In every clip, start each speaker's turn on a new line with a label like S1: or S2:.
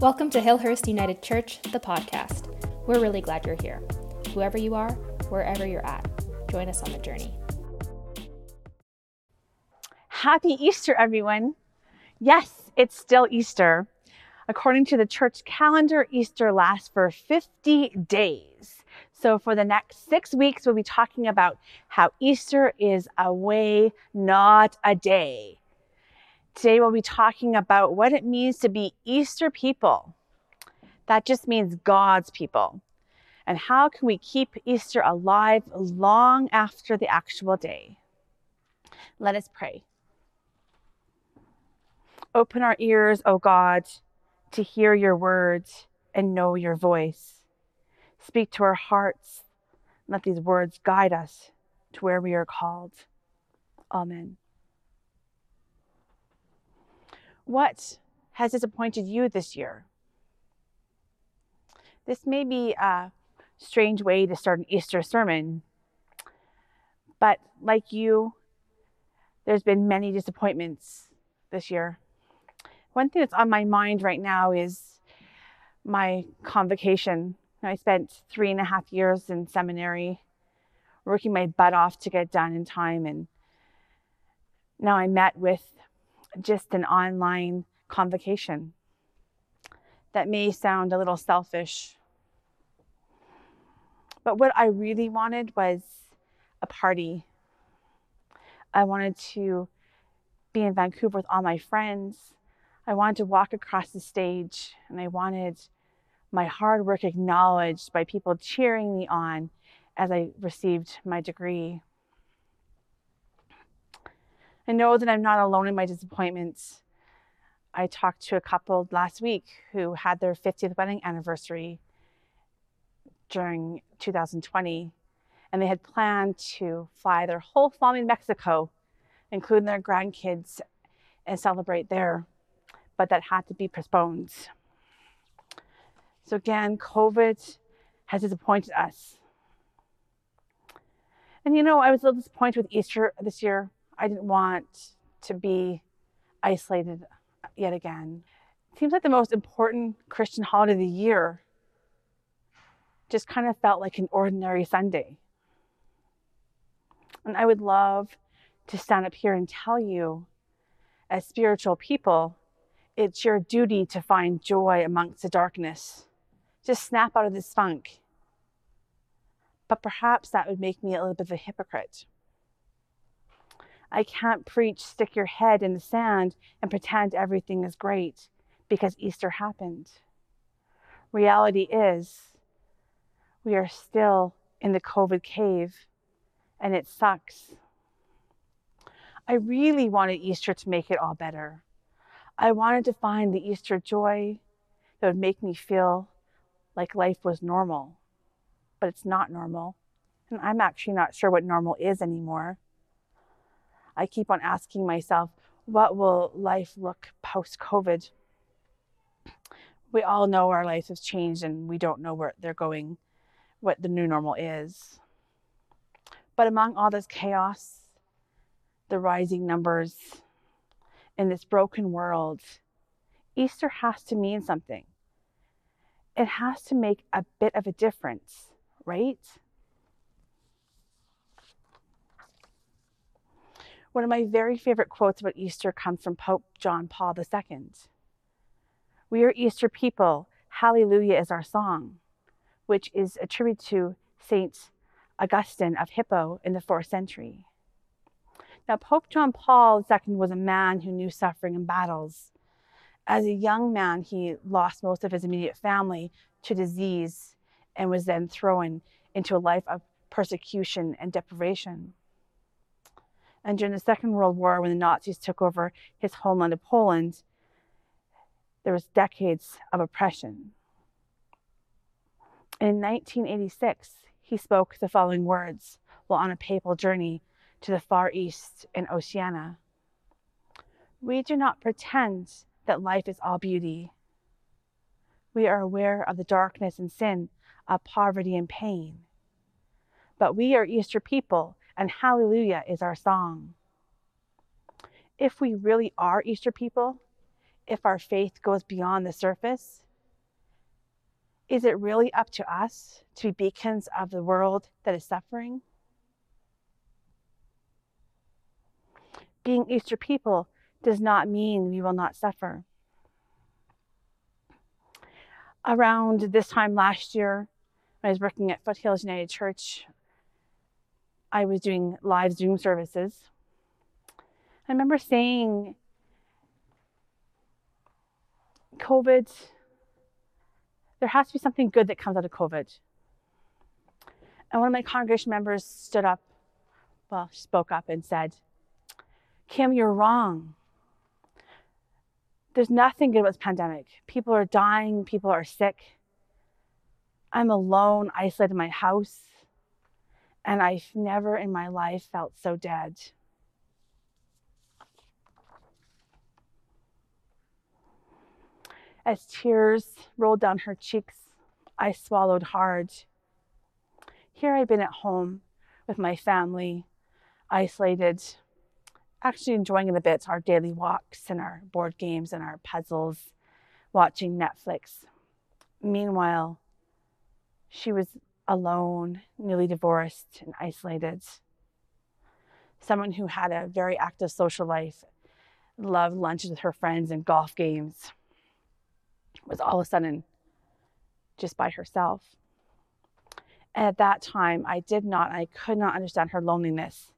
S1: Welcome to Hillhurst United Church, the podcast. We're really glad you're here. Whoever you are, wherever you're at, join us on the journey.
S2: Happy Easter, everyone. Yes, it's still Easter. According to the church calendar, Easter lasts for 50 days. So, for the next six weeks, we'll be talking about how Easter is a way, not a day. Today we'll be talking about what it means to be Easter people. That just means God's people. And how can we keep Easter alive long after the actual day? Let us pray. Open our ears, O God, to hear your words and know your voice. Speak to our hearts. Let these words guide us to where we are called. Amen. What has disappointed you this year? This may be a strange way to start an Easter sermon, but like you, there's been many disappointments this year. One thing that's on my mind right now is my convocation. I spent three and a half years in seminary, working my butt off to get done in time, and now I met with just an online convocation. That may sound a little selfish, but what I really wanted was a party. I wanted to be in Vancouver with all my friends. I wanted to walk across the stage and I wanted my hard work acknowledged by people cheering me on as I received my degree. I know that I'm not alone in my disappointments. I talked to a couple last week who had their 50th wedding anniversary during 2020, and they had planned to fly their whole family to Mexico, including their grandkids, and celebrate there, but that had to be postponed. So, again, COVID has disappointed us. And you know, I was a little disappointed with Easter this year. I didn't want to be isolated yet again. It seems like the most important Christian holiday of the year just kind of felt like an ordinary Sunday. And I would love to stand up here and tell you, as spiritual people, it's your duty to find joy amongst the darkness. Just snap out of this funk. But perhaps that would make me a little bit of a hypocrite. I can't preach stick your head in the sand and pretend everything is great because Easter happened. Reality is, we are still in the COVID cave and it sucks. I really wanted Easter to make it all better. I wanted to find the Easter joy that would make me feel like life was normal, but it's not normal. And I'm actually not sure what normal is anymore. I keep on asking myself, what will life look post COVID? We all know our life has changed and we don't know where they're going, what the new normal is. But among all this chaos, the rising numbers, in this broken world, Easter has to mean something. It has to make a bit of a difference, right? One of my very favorite quotes about Easter comes from Pope John Paul II. We are Easter people. Hallelujah is our song, which is attributed to Saint Augustine of Hippo in the fourth century. Now, Pope John Paul II was a man who knew suffering and battles. As a young man, he lost most of his immediate family to disease and was then thrown into a life of persecution and deprivation. And during the Second World War, when the Nazis took over his homeland of Poland, there was decades of oppression. In 1986, he spoke the following words while on a papal journey to the Far East in Oceania. We do not pretend that life is all beauty. We are aware of the darkness and sin, of poverty and pain. But we are Easter people and hallelujah is our song. If we really are Easter people, if our faith goes beyond the surface, Is it really up to us to be beacons of the world that is suffering? Being Easter people does not mean we will not suffer. Around this time last year, I was working at Foothills United Church, I was doing live Zoom services. I remember saying, COVID there has to be something good that comes out of COVID. And one of my congregation members stood up, well, spoke up and said, Kim, you're wrong. There's nothing good about this pandemic. People are dying, people are sick. I'm alone, isolated in my house, and I've never in my life felt so dead. As tears rolled down her cheeks, I swallowed hard. Here I'd been at home with my family, isolated, actually enjoying in a bit our daily walks and our board games and our puzzles, watching Netflix. Meanwhile, she was alone, newly divorced, and isolated. Someone who had a very active social life, loved lunches with her friends and golf games was all of a sudden just by herself. And at that time, I did not, I could not understand her loneliness.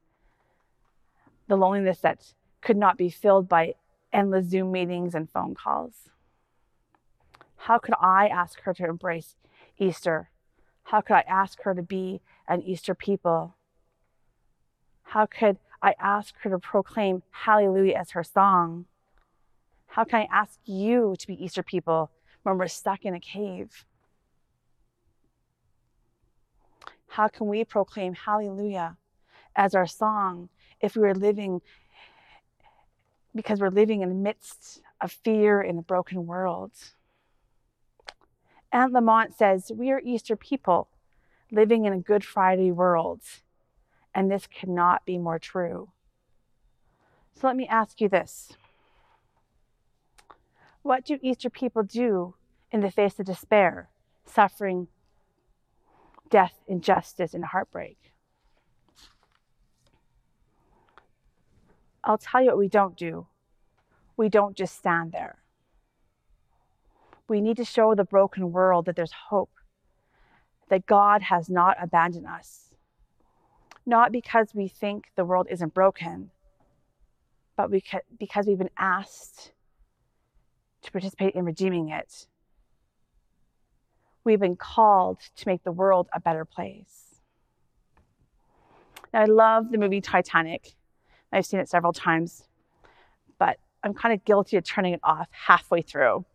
S2: The loneliness that could not be filled by endless Zoom meetings and phone calls. How could I ask her to embrace Easter? How could I ask her to be an Easter people? How could I ask her to proclaim Hallelujah as her song? How can I ask you to be Easter people when we're stuck in a cave? How can we proclaim hallelujah as our song if we are living because we're living in the midst of fear in a broken world? Anne Lamott says, We are Easter people living in a Good Friday world, and this cannot be more true. So let me ask you this what do Easter people do in the face of despair, suffering, death, injustice, and heartbreak? I'll tell you what we don't do. We don't just stand there. We need to show the broken world that there's hope, that God has not abandoned us. Not because we think the world isn't broken, but we because we've been asked to participate in redeeming it. We've been called to make the world a better place. Now, I love the movie Titanic. I've seen it several times, but I'm kind of guilty of turning it off halfway through.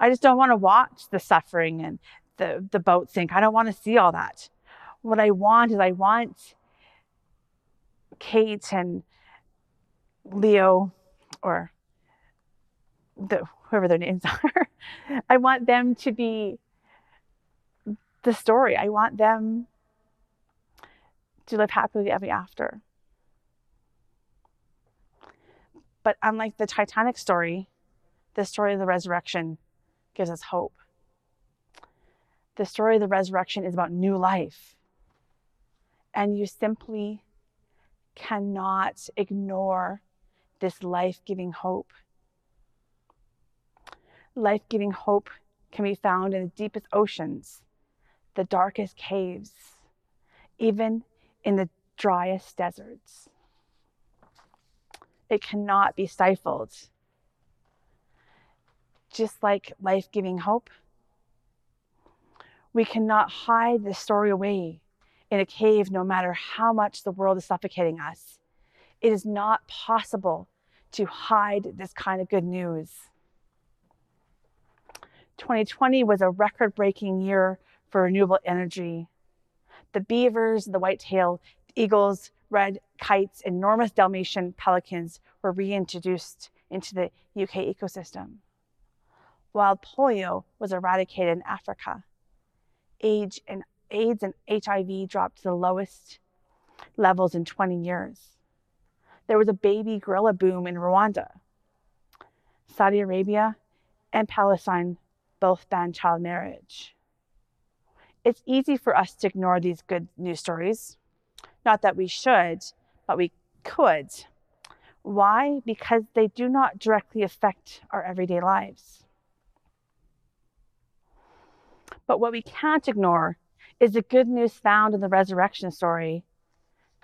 S2: I just don't want to watch the suffering and the, the boat sink. I don't want to see all that. What I want is I want Kate and Leo, or the, whoever their names are. I want them to be the story. I want them to live happily ever after. But unlike the Titanic story, the story of the resurrection gives us hope. The story of the resurrection is about new life. And you simply cannot ignore this life giving hope life giving hope can be found in the deepest oceans, the darkest caves, even in the driest deserts. It cannot be stifled. Just like life giving hope, we cannot hide this story away in a cave no matter how much the world is suffocating us. It is not possible to hide this kind of good news. 2020 was a record breaking year for renewable energy. The beavers, the white-tailed eagles, red kites, enormous Dalmatian pelicans were reintroduced into the UK ecosystem. Wild polio was eradicated in Africa. AIDS and, AIDS and HIV dropped to the lowest levels in 20 years. There was a baby gorilla boom in Rwanda. Saudi Arabia and Palestine both ban child marriage. It's easy for us to ignore these good news stories. Not that we should, but we could. Why? Because they do not directly affect our everyday lives. But what we can't ignore is the good news found in the resurrection story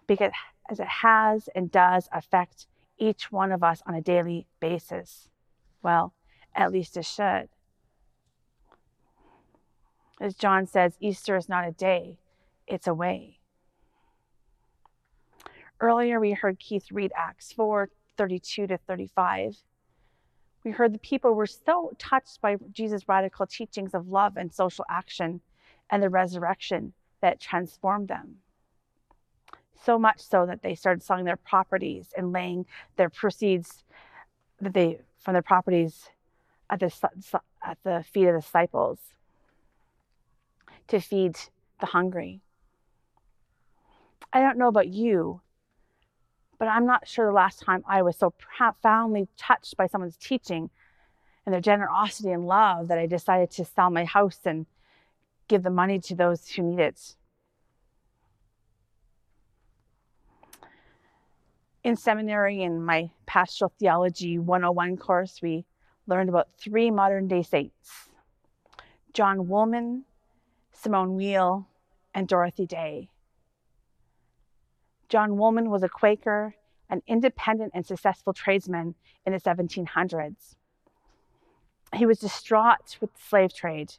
S2: because as it has and does affect each one of us on a daily basis. Well, at least it should. As John says, Easter is not a day, it's a way. Earlier, we heard Keith read Acts 4 32 to 35. We heard the people were so touched by Jesus' radical teachings of love and social action and the resurrection that transformed them. So much so that they started selling their properties and laying their proceeds that they from their properties at the, at the feet of the disciples to feed the hungry. I don't know about you, but I'm not sure the last time I was so profoundly touched by someone's teaching and their generosity and love that I decided to sell my house and give the money to those who need it. In seminary, in my pastoral theology 101 course, we learned about three modern day saints John Woolman, Simone Weil, and Dorothy Day. John Woolman was a Quaker, an independent and successful tradesman in the 1700s. He was distraught with the slave trade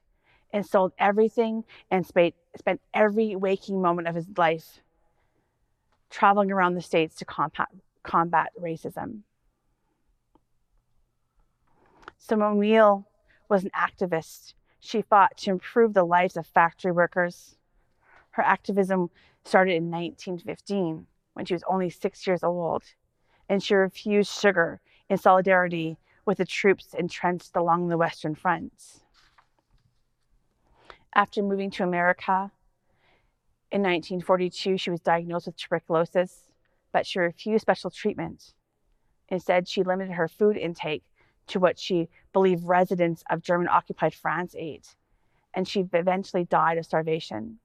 S2: and sold everything and spent every waking moment of his life traveling around the states to combat, combat racism. Simone Weil was an activist she fought to improve the lives of factory workers. Her activism started in 1915 when she was only six years old, and she refused sugar in solidarity with the troops entrenched along the Western Front. After moving to America in 1942, she was diagnosed with tuberculosis, but she refused special treatment. Instead, she limited her food intake to what she believed residents of German occupied France ate, and she eventually died of starvation.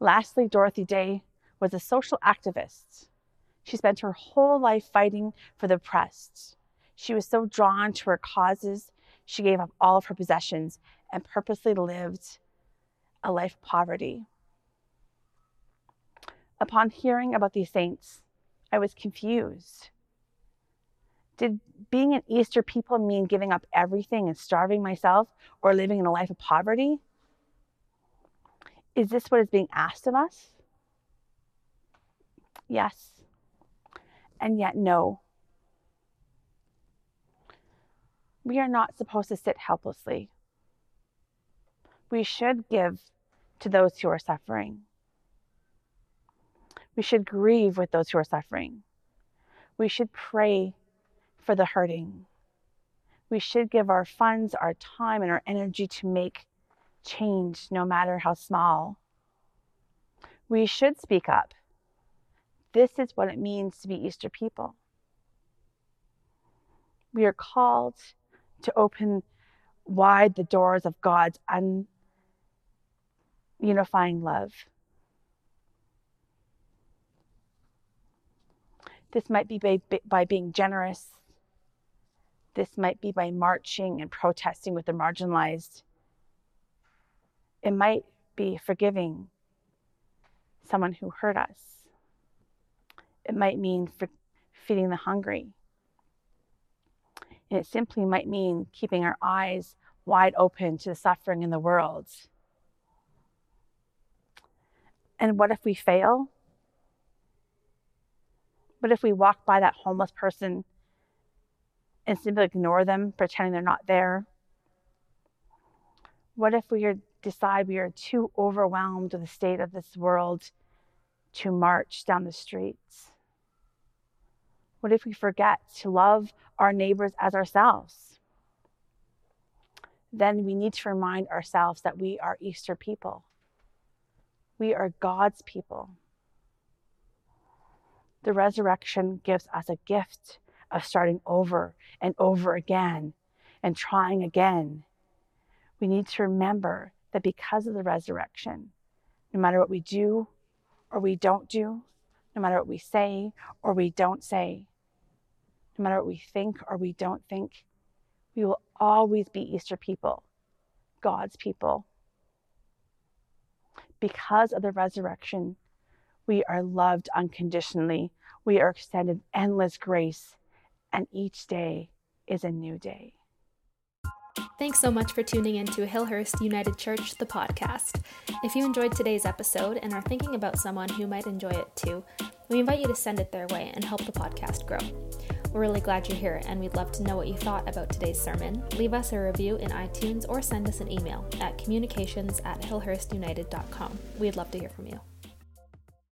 S2: Lastly, Dorothy Day was a social activist. She spent her whole life fighting for the oppressed. She was so drawn to her causes, she gave up all of her possessions and purposely lived a life of poverty. Upon hearing about these saints, I was confused. Did being an Easter people mean giving up everything and starving myself or living in a life of poverty? Is this what is being asked of us? Yes. And yet, no. We are not supposed to sit helplessly. We should give to those who are suffering. We should grieve with those who are suffering. We should pray for the hurting. We should give our funds, our time, and our energy to make change, no matter how small. We should speak up. This is what it means to be Easter people. We are called to open wide the doors of God's unifying love. This might be by, by being generous this might be by marching and protesting with the marginalized. It might be forgiving someone who hurt us. It might mean feeding the hungry. And it simply might mean keeping our eyes wide open to the suffering in the world. And what if we fail? What if we walk by that homeless person and simply ignore them, pretending they're not there? What if we decide we are too overwhelmed with the state of this world to march down the streets? What if we forget to love our neighbors as ourselves? Then we need to remind ourselves that we are Easter people. We are God's people. The resurrection gives us a gift of starting over and over again and trying again we need to remember that because of the resurrection, no matter what we do or we don't do, no matter what we say or we don't say, no matter what we think or we don't think, we will always be Easter people, God's people. Because of the resurrection, we are loved unconditionally. We are extended endless grace, and each day is a new day.
S1: Thanks so much for tuning in to Hillhurst United Church, the podcast. If you enjoyed today's episode and are thinking about someone who might enjoy it too, we invite you to send it their way and help the podcast grow. We're really glad you're here, and we'd love to know what you thought about today's sermon. Leave us a review in iTunes or send us an email at communications at hillhurstunited.com. We'd love to hear from you.